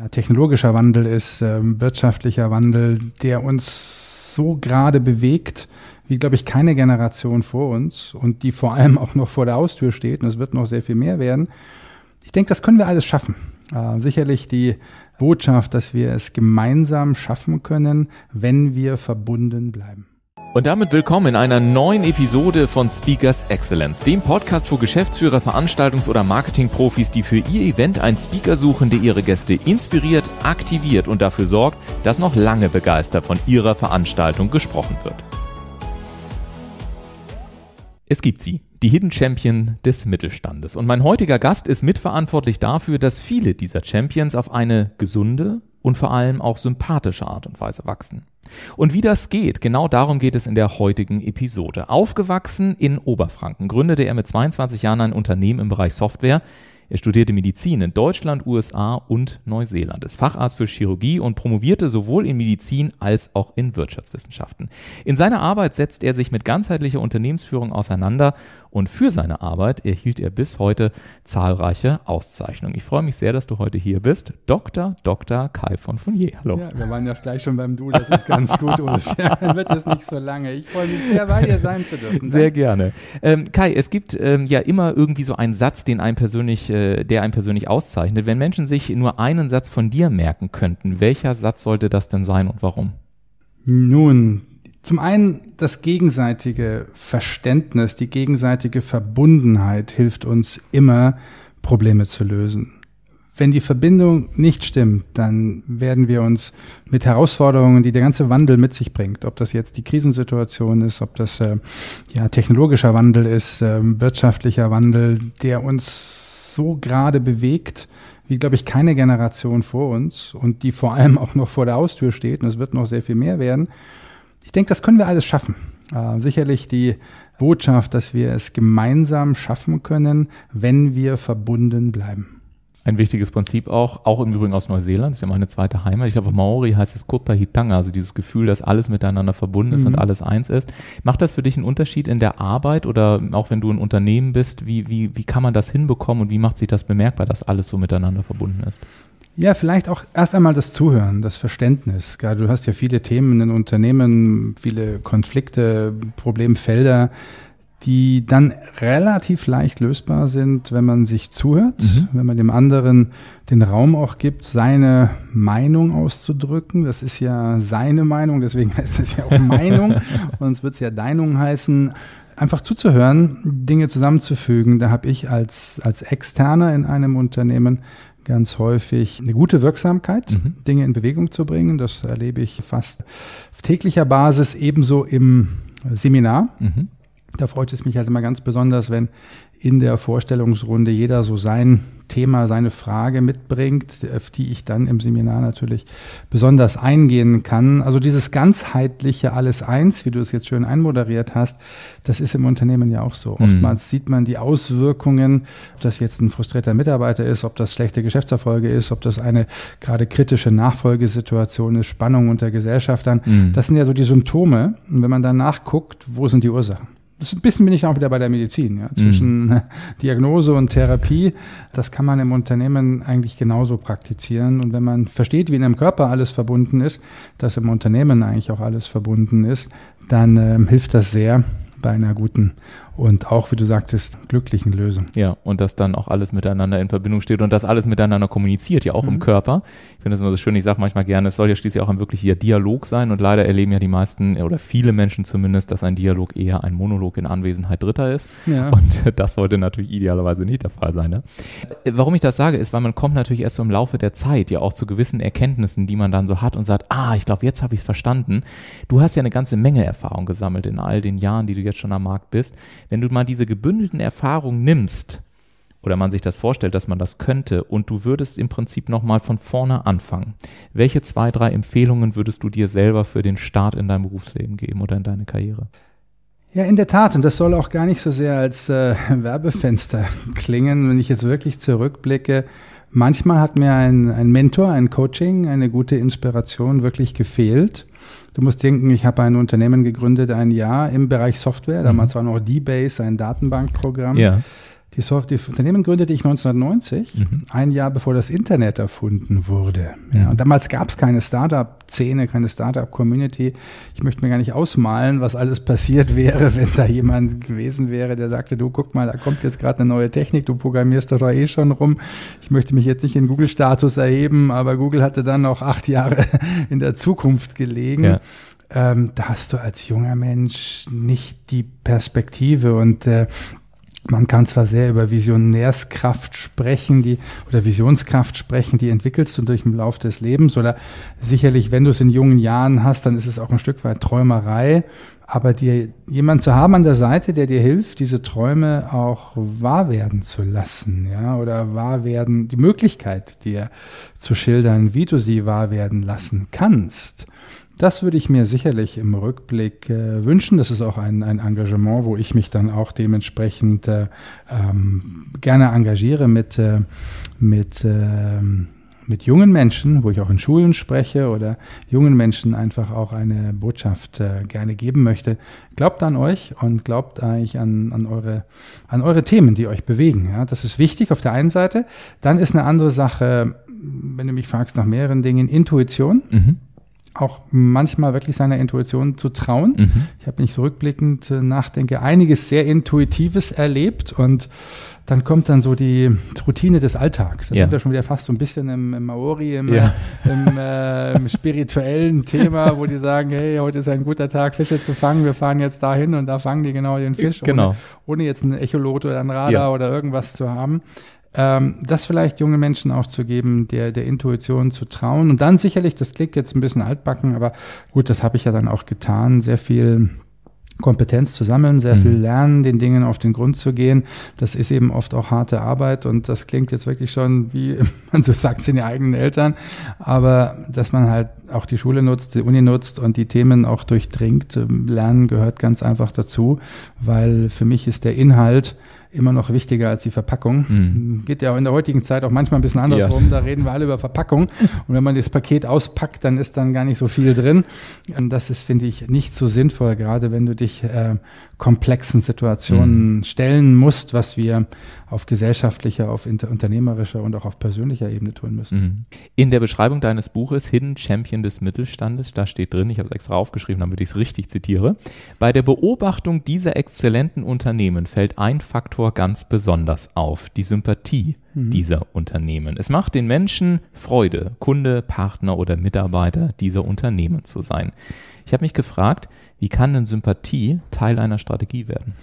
Ja, technologischer Wandel ist ähm, wirtschaftlicher Wandel, der uns so gerade bewegt, wie, glaube ich, keine Generation vor uns und die vor allem auch noch vor der Haustür steht. Und es wird noch sehr viel mehr werden. Ich denke, das können wir alles schaffen. Äh, sicherlich die Botschaft, dass wir es gemeinsam schaffen können, wenn wir verbunden bleiben. Und damit willkommen in einer neuen Episode von Speakers Excellence, dem Podcast für Geschäftsführer, Veranstaltungs- oder Marketingprofis, die für ihr Event einen Speaker suchen, der ihre Gäste inspiriert, aktiviert und dafür sorgt, dass noch lange begeistert von ihrer Veranstaltung gesprochen wird. Es gibt sie, die Hidden Champion des Mittelstandes. Und mein heutiger Gast ist mitverantwortlich dafür, dass viele dieser Champions auf eine gesunde und vor allem auch sympathische Art und Weise wachsen. Und wie das geht, genau darum geht es in der heutigen Episode. Aufgewachsen in Oberfranken gründete er mit 22 Jahren ein Unternehmen im Bereich Software, er studierte Medizin in Deutschland, USA und Neuseeland, ist Facharzt für Chirurgie und promovierte sowohl in Medizin als auch in Wirtschaftswissenschaften. In seiner Arbeit setzt er sich mit ganzheitlicher Unternehmensführung auseinander und für seine Arbeit erhielt er bis heute zahlreiche Auszeichnungen. Ich freue mich sehr, dass du heute hier bist. Dr. Dr. Kai von Fournier. Hallo. Ja, wir waren ja gleich schon beim Du, das ist ganz gut, Ulf. Ja, wird es nicht so lange. Ich freue mich sehr, bei dir sein zu dürfen. Sehr gerne. Ähm, Kai, es gibt ähm, ja immer irgendwie so einen Satz, den einem persönlich, äh, der einen persönlich auszeichnet. Wenn Menschen sich nur einen Satz von dir merken könnten, welcher Satz sollte das denn sein und warum? Nun, zum einen das gegenseitige Verständnis, die gegenseitige Verbundenheit hilft uns immer, Probleme zu lösen. Wenn die Verbindung nicht stimmt, dann werden wir uns mit Herausforderungen, die der ganze Wandel mit sich bringt, ob das jetzt die Krisensituation ist, ob das äh, ja technologischer Wandel ist, äh, wirtschaftlicher Wandel, der uns so gerade bewegt, wie glaube ich keine Generation vor uns und die vor allem auch noch vor der Haustür steht und es wird noch sehr viel mehr werden ich denke, das können wir alles schaffen. Äh, sicherlich die Botschaft, dass wir es gemeinsam schaffen können, wenn wir verbunden bleiben. Ein wichtiges Prinzip auch, auch im Übrigen aus Neuseeland, ist ja meine zweite Heimat. Ich glaube, Maori heißt es Kota Hitanga, also dieses Gefühl, dass alles miteinander verbunden ist mhm. und alles eins ist. Macht das für dich einen Unterschied in der Arbeit oder auch wenn du ein Unternehmen bist, wie, wie, wie kann man das hinbekommen und wie macht sich das bemerkbar, dass alles so miteinander verbunden ist? Ja, vielleicht auch erst einmal das Zuhören, das Verständnis. Du hast ja viele Themen in Unternehmen, viele Konflikte, Problemfelder, die dann relativ leicht lösbar sind, wenn man sich zuhört, mhm. wenn man dem anderen den Raum auch gibt, seine Meinung auszudrücken. Das ist ja seine Meinung, deswegen heißt es ja auch Meinung, sonst wird es ja Deinung heißen. Einfach zuzuhören, Dinge zusammenzufügen, da habe ich als, als Externer in einem Unternehmen ganz häufig eine gute Wirksamkeit, mhm. Dinge in Bewegung zu bringen. Das erlebe ich fast auf täglicher Basis, ebenso im Seminar. Mhm. Da freut es mich halt immer ganz besonders, wenn in der Vorstellungsrunde jeder so sein Thema, seine Frage mitbringt, auf die ich dann im Seminar natürlich besonders eingehen kann. Also dieses ganzheitliche alles eins, wie du es jetzt schön einmoderiert hast, das ist im Unternehmen ja auch so. Mhm. Oftmals sieht man die Auswirkungen, ob das jetzt ein frustrierter Mitarbeiter ist, ob das schlechte Geschäftserfolge ist, ob das eine gerade kritische Nachfolgesituation ist, Spannung unter Gesellschaftern. Mhm. Das sind ja so die Symptome. Und wenn man dann nachguckt, wo sind die Ursachen? Ein bisschen bin ich auch wieder bei der Medizin, ja, zwischen mhm. Diagnose und Therapie. Das kann man im Unternehmen eigentlich genauso praktizieren. Und wenn man versteht, wie in einem Körper alles verbunden ist, dass im Unternehmen eigentlich auch alles verbunden ist, dann ähm, hilft das sehr bei einer guten und auch, wie du sagtest, glücklichen Lösung. Ja, und dass dann auch alles miteinander in Verbindung steht und dass alles miteinander kommuniziert, ja auch mhm. im Körper. Ich finde das immer so schön, ich sage manchmal gerne, es soll ja schließlich auch ein wirklicher Dialog sein und leider erleben ja die meisten oder viele Menschen zumindest, dass ein Dialog eher ein Monolog in Anwesenheit Dritter ist. Ja. Und das sollte natürlich idealerweise nicht der Fall sein. Ne? Warum ich das sage, ist, weil man kommt natürlich erst so im Laufe der Zeit ja auch zu gewissen Erkenntnissen, die man dann so hat und sagt, ah, ich glaube, jetzt habe ich es verstanden. Du hast ja eine ganze Menge Erfahrung gesammelt in all den Jahren, die du jetzt schon am Markt bist wenn du mal diese gebündelten Erfahrungen nimmst oder man sich das vorstellt, dass man das könnte und du würdest im Prinzip nochmal von vorne anfangen, welche zwei, drei Empfehlungen würdest du dir selber für den Start in deinem Berufsleben geben oder in deine Karriere? Ja, in der Tat. Und das soll auch gar nicht so sehr als äh, Werbefenster klingen, wenn ich jetzt wirklich zurückblicke. Manchmal hat mir ein, ein Mentor, ein Coaching, eine gute Inspiration wirklich gefehlt. Du musst denken, ich habe ein Unternehmen gegründet, ein Jahr im Bereich Software. Damals mhm. war noch D-Base, ein Datenbankprogramm. Ja. Die, Software, die Unternehmen gründete ich 1990, mhm. ein Jahr bevor das Internet erfunden wurde. Ja, und damals gab es keine Startup-Szene, keine Startup-Community. Ich möchte mir gar nicht ausmalen, was alles passiert wäre, wenn da jemand gewesen wäre, der sagte, du guck mal, da kommt jetzt gerade eine neue Technik, du programmierst doch eh schon rum. Ich möchte mich jetzt nicht in Google-Status erheben, aber Google hatte dann noch acht Jahre in der Zukunft gelegen. Ja. Ähm, da hast du als junger Mensch nicht die Perspektive und äh, man kann zwar sehr über Visionärskraft sprechen, die oder Visionskraft sprechen, die entwickelst du durch den Lauf des Lebens oder sicherlich, wenn du es in jungen Jahren hast, dann ist es auch ein Stück weit Träumerei. Aber dir jemand zu haben an der Seite, der dir hilft, diese Träume auch wahr werden zu lassen, ja, oder wahr werden, die Möglichkeit dir zu schildern, wie du sie wahr werden lassen kannst. Das würde ich mir sicherlich im Rückblick äh, wünschen. Das ist auch ein, ein Engagement, wo ich mich dann auch dementsprechend äh, ähm, gerne engagiere mit, äh, mit, äh, mit jungen Menschen, wo ich auch in Schulen spreche oder jungen Menschen einfach auch eine Botschaft äh, gerne geben möchte. Glaubt an euch und glaubt eigentlich an, an, eure, an eure Themen, die euch bewegen. Ja, das ist wichtig auf der einen Seite. Dann ist eine andere Sache, wenn du mich fragst nach mehreren Dingen, Intuition. Mhm auch manchmal wirklich seiner Intuition zu trauen. Mhm. Ich habe, wenn ich zurückblickend äh, nachdenke, einiges sehr Intuitives erlebt und dann kommt dann so die Routine des Alltags. Da ja. sind wir schon wieder fast so ein bisschen im, im Maori, im, ja. im, äh, im, spirituellen Thema, wo die sagen, hey, heute ist ein guter Tag, Fische zu fangen, wir fahren jetzt dahin und da fangen die genau den Fisch, genau. ohne, ohne jetzt ein Echolot oder ein Radar ja. oder irgendwas zu haben ähm, das vielleicht junge Menschen auch zu geben, der, der Intuition zu trauen. Und dann sicherlich, das klingt jetzt ein bisschen altbacken, aber gut, das habe ich ja dann auch getan, sehr viel Kompetenz zu sammeln, sehr mhm. viel lernen, den Dingen auf den Grund zu gehen. Das ist eben oft auch harte Arbeit und das klingt jetzt wirklich schon wie, man so sagt es den eigenen Eltern, aber dass man halt auch die Schule nutzt, die Uni nutzt und die Themen auch durchdringt. Lernen gehört ganz einfach dazu, weil für mich ist der Inhalt immer noch wichtiger als die Verpackung. Mhm. Geht ja auch in der heutigen Zeit auch manchmal ein bisschen andersrum. Ja. Da reden wir alle über Verpackung. Und wenn man das Paket auspackt, dann ist dann gar nicht so viel drin. Und das ist, finde ich, nicht so sinnvoll, gerade wenn du dich äh, komplexen Situationen mhm. stellen musst, was wir auf gesellschaftlicher, auf unternehmerischer und auch auf persönlicher Ebene tun müssen. Mhm. In der Beschreibung deines Buches Hidden Champion des Mittelstandes, da steht drin, ich habe es extra aufgeschrieben, damit ich es richtig zitiere, bei der Beobachtung dieser exzellenten Unternehmen fällt ein Faktor ganz besonders auf, die Sympathie mhm. dieser Unternehmen. Es macht den Menschen Freude, Kunde, Partner oder Mitarbeiter dieser Unternehmen zu sein. Ich habe mich gefragt, wie kann denn Sympathie Teil einer Strategie werden?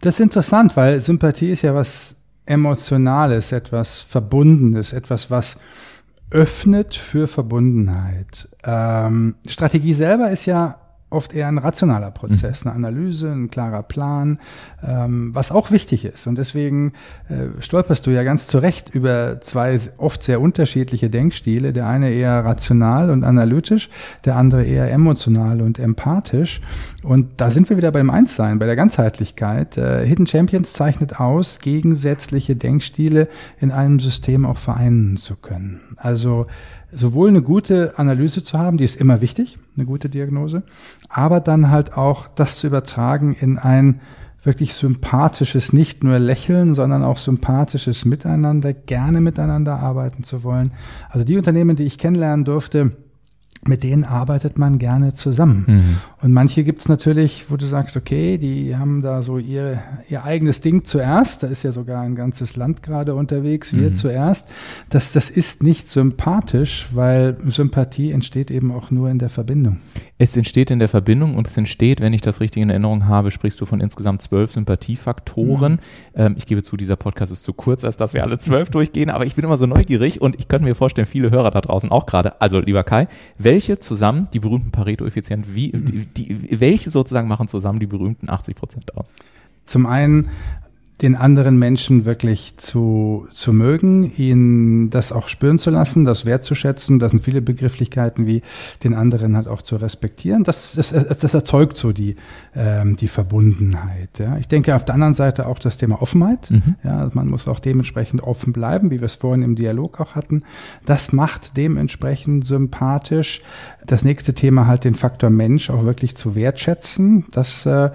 Das ist interessant, weil Sympathie ist ja was Emotionales, etwas Verbundenes, etwas, was öffnet für Verbundenheit. Ähm, Strategie selber ist ja oft eher ein rationaler Prozess, mhm. eine Analyse, ein klarer Plan, ähm, was auch wichtig ist. Und deswegen äh, stolperst du ja ganz zu Recht über zwei oft sehr unterschiedliche Denkstile. Der eine eher rational und analytisch, der andere eher emotional und empathisch. Und da sind wir wieder beim Einssein, bei der Ganzheitlichkeit. Äh, Hidden Champions zeichnet aus, gegensätzliche Denkstile in einem System auch vereinen zu können. Also sowohl eine gute Analyse zu haben, die ist immer wichtig, eine gute Diagnose, aber dann halt auch das zu übertragen in ein wirklich sympathisches, nicht nur Lächeln, sondern auch sympathisches Miteinander, gerne miteinander arbeiten zu wollen. Also die Unternehmen, die ich kennenlernen durfte, mit denen arbeitet man gerne zusammen. Mhm. Und manche gibt's natürlich, wo du sagst, okay, die haben da so ihr, ihr eigenes Ding zuerst. Da ist ja sogar ein ganzes Land gerade unterwegs, wir mhm. zuerst. Das, das ist nicht sympathisch, weil Sympathie entsteht eben auch nur in der Verbindung. Es entsteht in der Verbindung und es entsteht, wenn ich das richtig in Erinnerung habe, sprichst du von insgesamt zwölf Sympathiefaktoren. Mhm. Ähm, ich gebe zu, dieser Podcast ist zu kurz, als dass wir alle zwölf durchgehen, aber ich bin immer so neugierig und ich könnte mir vorstellen, viele Hörer da draußen auch gerade. Also, lieber Kai, welche zusammen, die berühmten Pareto-Effizienten, wie, die, die, welche sozusagen machen zusammen die berühmten 80 Prozent aus? Zum einen den anderen Menschen wirklich zu, zu mögen, ihn das auch spüren zu lassen, das wertzuschätzen. Das sind viele Begrifflichkeiten wie den anderen halt auch zu respektieren. Das, das, das erzeugt so die, ähm, die Verbundenheit. Ja. Ich denke auf der anderen Seite auch das Thema Offenheit. Mhm. Ja, man muss auch dementsprechend offen bleiben, wie wir es vorhin im Dialog auch hatten. Das macht dementsprechend sympathisch. Das nächste Thema halt den Faktor Mensch auch wirklich zu wertschätzen. Das äh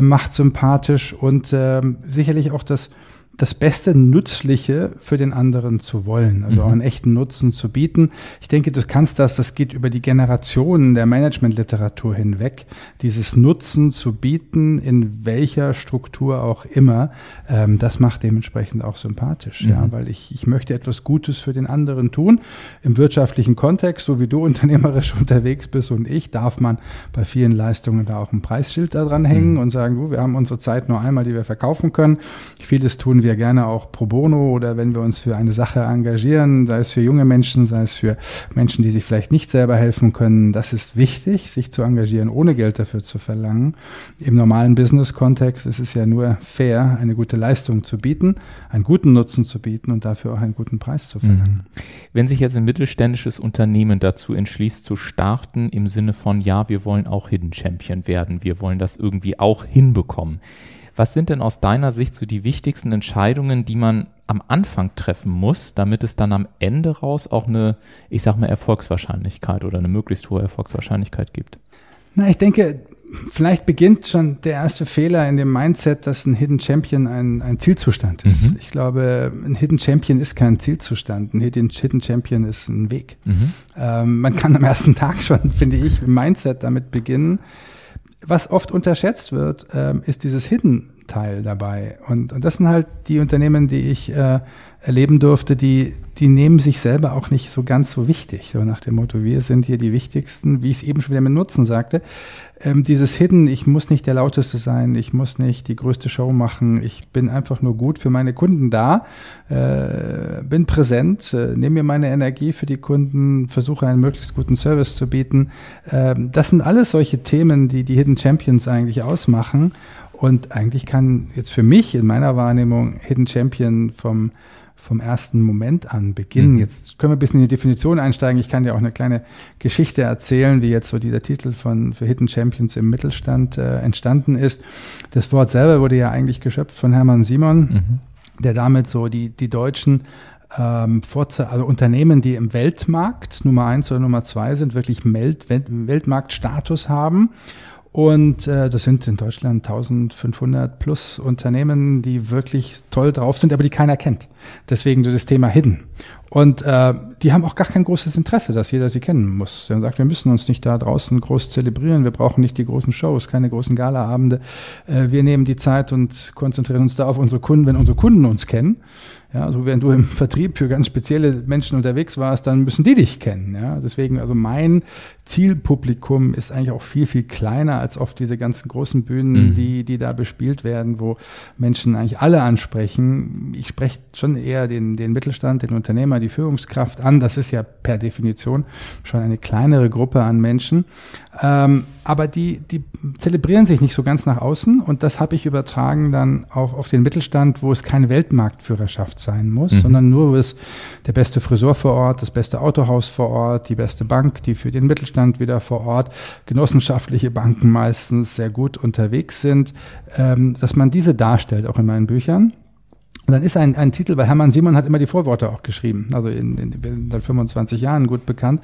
macht sympathisch und äh, sicherlich sicherlich auch das das beste Nützliche für den anderen zu wollen, also mhm. auch einen echten Nutzen zu bieten. Ich denke, du kannst das, das geht über die Generationen der Managementliteratur hinweg, dieses Nutzen zu bieten, in welcher Struktur auch immer, ähm, das macht dementsprechend auch sympathisch, mhm. ja, weil ich, ich möchte etwas Gutes für den anderen tun. Im wirtschaftlichen Kontext, so wie du unternehmerisch unterwegs bist und ich, darf man bei vielen Leistungen da auch ein Preisschild da dran hängen mhm. und sagen, du, wir haben unsere Zeit nur einmal, die wir verkaufen können. Vieles tun wir gerne auch pro bono oder wenn wir uns für eine Sache engagieren, sei es für junge Menschen, sei es für Menschen, die sich vielleicht nicht selber helfen können. Das ist wichtig, sich zu engagieren, ohne Geld dafür zu verlangen. Im normalen Business-Kontext ist es ja nur fair, eine gute Leistung zu bieten, einen guten Nutzen zu bieten und dafür auch einen guten Preis zu verlangen. Mhm. Wenn sich jetzt ein mittelständisches Unternehmen dazu entschließt zu starten, im Sinne von, ja, wir wollen auch Hidden Champion werden, wir wollen das irgendwie auch hinbekommen. Was sind denn aus deiner Sicht so die wichtigsten Entscheidungen, die man am Anfang treffen muss, damit es dann am Ende raus auch eine, ich sag mal, Erfolgswahrscheinlichkeit oder eine möglichst hohe Erfolgswahrscheinlichkeit gibt? Na, ich denke, vielleicht beginnt schon der erste Fehler in dem Mindset, dass ein Hidden Champion ein, ein Zielzustand ist. Mhm. Ich glaube, ein Hidden Champion ist kein Zielzustand. Ein Hidden, Hidden Champion ist ein Weg. Mhm. Ähm, man kann am ersten Tag schon, finde ich, im Mindset damit beginnen, was oft unterschätzt wird, ähm, ist dieses Hidden-Teil dabei. Und, und das sind halt die Unternehmen, die ich äh, erleben durfte, die, die nehmen sich selber auch nicht so ganz so wichtig. So nach dem Motto, wir sind hier die Wichtigsten, wie ich es eben schon wieder mit Nutzen sagte. Ähm, dieses Hidden, ich muss nicht der Lauteste sein, ich muss nicht die größte Show machen, ich bin einfach nur gut für meine Kunden da, äh, bin präsent, äh, nehme mir meine Energie für die Kunden, versuche einen möglichst guten Service zu bieten. Äh, das sind alles solche Themen, die die Hidden Champions eigentlich ausmachen. Und eigentlich kann jetzt für mich in meiner Wahrnehmung Hidden Champion vom vom ersten Moment an beginnen. Mhm. Jetzt können wir ein bisschen in die Definition einsteigen. Ich kann dir auch eine kleine Geschichte erzählen, wie jetzt so dieser Titel von für Hidden Champions im Mittelstand äh, entstanden ist. Das Wort selber wurde ja eigentlich geschöpft von Hermann Simon, mhm. der damit so die, die deutschen ähm, also Unternehmen, die im Weltmarkt Nummer eins oder Nummer zwei sind, wirklich Welt, Weltmarktstatus haben und äh, das sind in Deutschland 1500 plus Unternehmen, die wirklich toll drauf sind, aber die keiner kennt. Deswegen das Thema Hidden. Und äh, die haben auch gar kein großes Interesse, dass jeder sie kennen muss. Er sagt, wir müssen uns nicht da draußen groß zelebrieren, wir brauchen nicht die großen Shows, keine großen Galaabende. Äh, wir nehmen die Zeit und konzentrieren uns da auf unsere Kunden, wenn unsere Kunden uns kennen. Ja, also wenn du im Vertrieb für ganz spezielle Menschen unterwegs warst, dann müssen die dich kennen. Ja, deswegen, also mein Zielpublikum ist eigentlich auch viel, viel kleiner als oft diese ganzen großen Bühnen, mhm. die, die da bespielt werden, wo Menschen eigentlich alle ansprechen. Ich spreche schon eher den, den Mittelstand, den Unternehmer, die Führungskraft an. Das ist ja per Definition schon eine kleinere Gruppe an Menschen. Ähm, aber die, die zelebrieren sich nicht so ganz nach außen und das habe ich übertragen dann auch auf den Mittelstand, wo es keine Weltmarktführerschaft sein muss, mhm. sondern nur wo es der beste Friseur vor Ort, das beste Autohaus vor Ort, die beste Bank, die für den Mittelstand wieder vor Ort, genossenschaftliche Banken meistens sehr gut unterwegs sind, ähm, dass man diese darstellt, auch in meinen Büchern. Und dann ist ein, ein Titel, weil Hermann Simon hat immer die Vorworte auch geschrieben, also in, in, in seit 25 Jahren gut bekannt.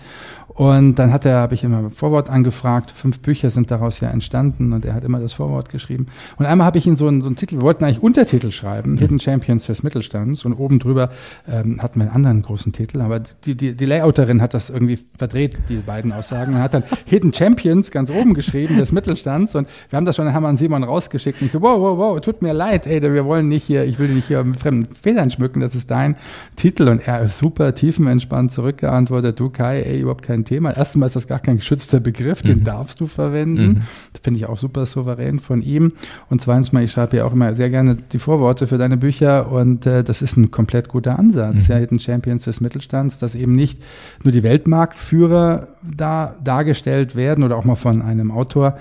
Und dann hat er, habe ich immer Vorwort angefragt. Fünf Bücher sind daraus ja entstanden und er hat immer das Vorwort geschrieben. Und einmal habe ich ihn so einen, so einen Titel, wir wollten eigentlich Untertitel schreiben, mhm. Hidden Champions des Mittelstands. Und oben drüber ähm, hatten wir einen anderen großen Titel, aber die, die, die Layouterin hat das irgendwie verdreht, die beiden Aussagen. Und hat dann Hidden Champions ganz oben geschrieben des Mittelstands. Und wir haben das schon an Hermann Simon rausgeschickt. Und ich so, wow, wow, wow, tut mir leid, ey, wir wollen nicht hier, ich will dich nicht hier mit fremden Federn schmücken, das ist dein Titel. Und er ist super tiefenentspannt zurückgeantwortet, du Kai, ey, überhaupt kein Thema. Erstmal ist das gar kein geschützter Begriff, den mhm. darfst du verwenden. Mhm. Das finde ich auch super souverän von ihm. Und zweitens mal, ich schreibe ja auch immer sehr gerne die Vorworte für deine Bücher und äh, das ist ein komplett guter Ansatz. Mhm. Ja, Hidden Champions des Mittelstands, dass eben nicht nur die Weltmarktführer da dargestellt werden oder auch mal von einem Autor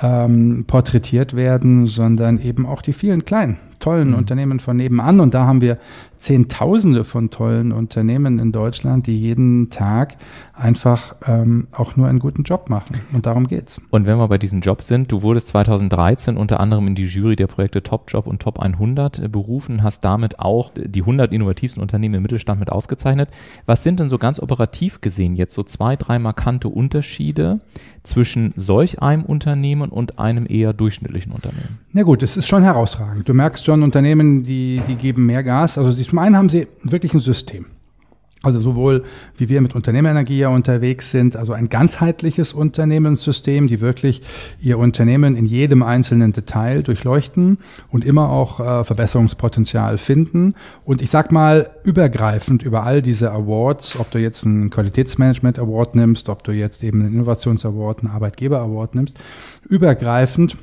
ähm, porträtiert werden, sondern eben auch die vielen kleinen, tollen mhm. Unternehmen von nebenan. Und da haben wir Zehntausende von tollen Unternehmen in Deutschland, die jeden Tag einfach ähm, auch nur einen guten Job machen. Und darum geht's. Und wenn wir bei diesem Job sind, du wurdest 2013 unter anderem in die Jury der Projekte Top Job und Top 100 äh, berufen, hast damit auch die 100 innovativsten Unternehmen im Mittelstand mit ausgezeichnet. Was sind denn so ganz operativ gesehen jetzt so zwei, drei markante Unterschiede zwischen solch einem Unternehmen und einem eher durchschnittlichen Unternehmen? Na gut, es ist schon herausragend. Du merkst schon, Unternehmen, die, die geben mehr Gas. Also zum einen haben sie wirklich ein System. Also sowohl wie wir mit Unternehmerenergie ja unterwegs sind, also ein ganzheitliches Unternehmenssystem, die wirklich ihr Unternehmen in jedem einzelnen Detail durchleuchten und immer auch äh, Verbesserungspotenzial finden. Und ich sag mal, übergreifend über all diese Awards, ob du jetzt einen Qualitätsmanagement Award nimmst, ob du jetzt eben einen Innovations Award, einen Arbeitgeber Award nimmst, übergreifend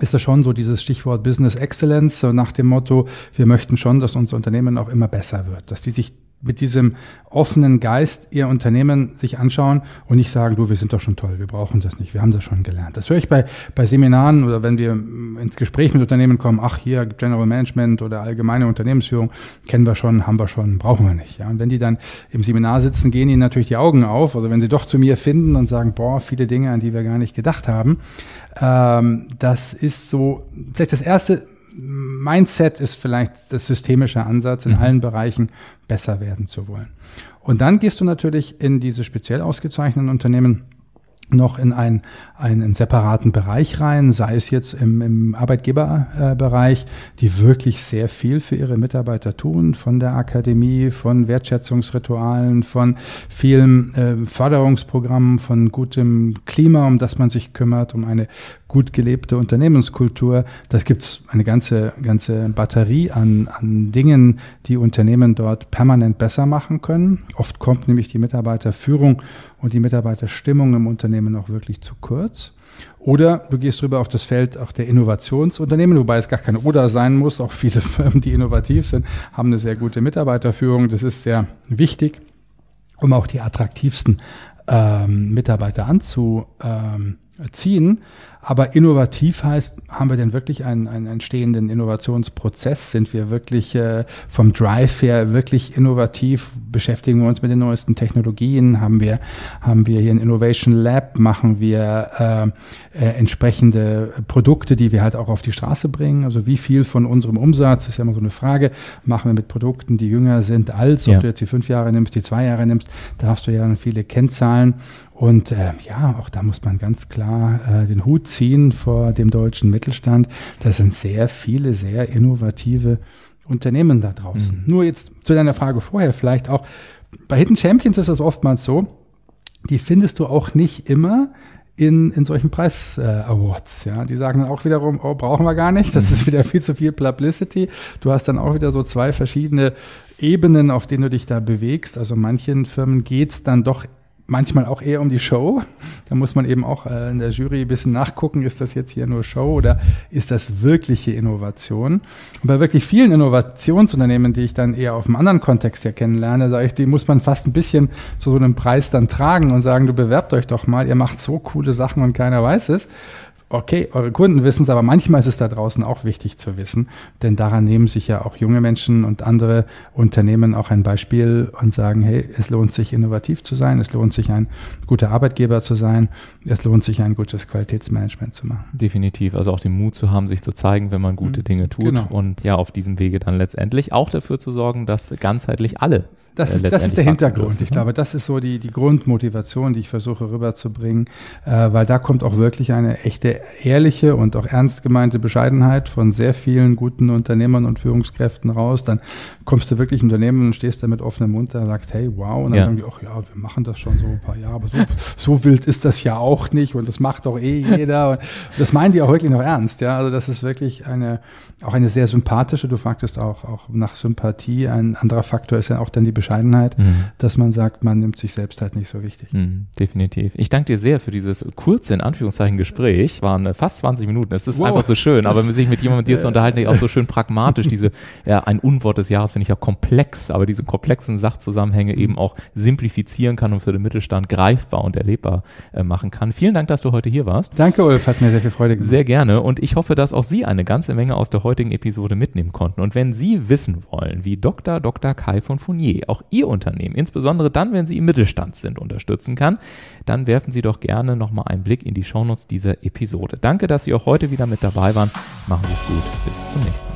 ist das schon so dieses Stichwort Business Excellence, so nach dem Motto, wir möchten schon, dass unser Unternehmen auch immer besser wird, dass die sich mit diesem offenen Geist ihr Unternehmen sich anschauen und nicht sagen, du, wir sind doch schon toll, wir brauchen das nicht, wir haben das schon gelernt. Das höre ich bei, bei Seminaren oder wenn wir ins Gespräch mit Unternehmen kommen, ach hier General Management oder allgemeine Unternehmensführung, kennen wir schon, haben wir schon, brauchen wir nicht. Ja? Und wenn die dann im Seminar sitzen, gehen ihnen natürlich die Augen auf, also wenn sie doch zu mir finden und sagen, boah, viele Dinge, an die wir gar nicht gedacht haben, ähm, das ist so vielleicht das erste Mindset ist vielleicht das systemische Ansatz, in mhm. allen Bereichen besser werden zu wollen. Und dann gehst du natürlich in diese speziell ausgezeichneten Unternehmen noch in einen, einen separaten Bereich rein, sei es jetzt im, im Arbeitgeberbereich, die wirklich sehr viel für ihre Mitarbeiter tun, von der Akademie, von Wertschätzungsritualen, von vielen äh, Förderungsprogrammen, von gutem Klima, um das man sich kümmert, um eine gut gelebte Unternehmenskultur. Das gibt's eine ganze, ganze Batterie an, an Dingen, die Unternehmen dort permanent besser machen können. Oft kommt nämlich die Mitarbeiterführung und die Mitarbeiterstimmung im Unternehmen auch wirklich zu kurz. Oder du gehst drüber auf das Feld auch der Innovationsunternehmen, wobei es gar kein Oder sein muss. Auch viele Firmen, die innovativ sind, haben eine sehr gute Mitarbeiterführung. Das ist sehr wichtig, um auch die attraktivsten ähm, Mitarbeiter anzuziehen. Aber innovativ heißt, haben wir denn wirklich einen, einen entstehenden Innovationsprozess? Sind wir wirklich äh, vom Drive her wirklich innovativ? Beschäftigen wir uns mit den neuesten Technologien? Haben wir, haben wir hier ein Innovation Lab? Machen wir äh, äh, entsprechende Produkte, die wir halt auch auf die Straße bringen? Also wie viel von unserem Umsatz, ist ja immer so eine Frage, machen wir mit Produkten, die jünger sind als, ob ja. du jetzt die fünf Jahre nimmst, die zwei Jahre nimmst, da hast du ja viele Kennzahlen. Und äh, ja, auch da muss man ganz klar äh, den Hut ziehen vor dem deutschen Mittelstand. Das sind sehr viele, sehr innovative Unternehmen da draußen. Mhm. Nur jetzt zu deiner Frage vorher vielleicht auch. Bei Hidden Champions ist das oftmals so, die findest du auch nicht immer in, in solchen Preis-Awards. Äh, ja, die sagen dann auch wiederum, oh, brauchen wir gar nicht. Das ist wieder viel zu viel Publicity. Du hast dann auch wieder so zwei verschiedene Ebenen, auf denen du dich da bewegst. Also manchen Firmen geht's dann doch manchmal auch eher um die Show. Da muss man eben auch äh, in der Jury ein bisschen nachgucken, ist das jetzt hier nur Show oder ist das wirkliche Innovation? Und bei wirklich vielen Innovationsunternehmen, die ich dann eher auf einem anderen Kontext ja kennenlerne, sage ich, die muss man fast ein bisschen zu so einem Preis dann tragen und sagen, du bewerbt euch doch mal, ihr macht so coole Sachen und keiner weiß es okay, eure Kunden wissen es, aber manchmal ist es da draußen auch wichtig zu wissen, denn daran nehmen sich ja auch junge Menschen und andere Unternehmen auch ein Beispiel und sagen, hey, es lohnt sich innovativ zu sein, es lohnt sich ein guter Arbeitgeber zu sein, es lohnt sich ein gutes Qualitätsmanagement zu machen. Definitiv, also auch den Mut zu haben, sich zu zeigen, wenn man gute mhm. Dinge tut genau. und ja, auf diesem Wege dann letztendlich auch dafür zu sorgen, dass ganzheitlich alle das ist, das ist der Hintergrund. Dürfen, ich glaube, das ist so die, die Grundmotivation, die ich versuche rüberzubringen, äh, weil da kommt auch wirklich eine echte, ehrliche und auch ernst gemeinte Bescheidenheit von sehr vielen guten Unternehmern und Führungskräften raus. Dann kommst du wirklich in Unternehmen und stehst da mit offenem Mund da und sagst, hey, wow. Und dann ja. sagen die, ach ja, wir machen das schon so ein paar Jahre, aber so, so wild ist das ja auch nicht und das macht doch eh jeder. Und das meinen die auch wirklich noch ernst, ja. Also das ist wirklich eine, auch eine sehr sympathische, du fragtest auch, auch nach Sympathie. Ein anderer Faktor ist ja auch dann die Bescheidenheit Bescheidenheit, mhm. dass man sagt, man nimmt sich selbst halt nicht so wichtig. Mhm, definitiv. Ich danke dir sehr für dieses kurze, in Anführungszeichen, Gespräch. Waren fast 20 Minuten. Es ist wow. einfach so schön, aber sich mit jemandem mit dir zu unterhalten, ist auch so schön pragmatisch. Diese, ja, ein Unwort des Jahres finde ich ja komplex, aber diese komplexen Sachzusammenhänge mhm. eben auch simplifizieren kann und für den Mittelstand greifbar und erlebbar äh, machen kann. Vielen Dank, dass du heute hier warst. Danke, Ulf. Hat mir sehr viel Freude gemacht. Sehr gerne. Und ich hoffe, dass auch Sie eine ganze Menge aus der heutigen Episode mitnehmen konnten. Und wenn Sie wissen wollen, wie Dr. Dr. Kai von Fournier auch Ihr Unternehmen, insbesondere dann, wenn Sie im Mittelstand sind, unterstützen kann, dann werfen Sie doch gerne nochmal einen Blick in die Shownotes dieser Episode. Danke, dass Sie auch heute wieder mit dabei waren. Machen Sie es gut. Bis zum nächsten Mal.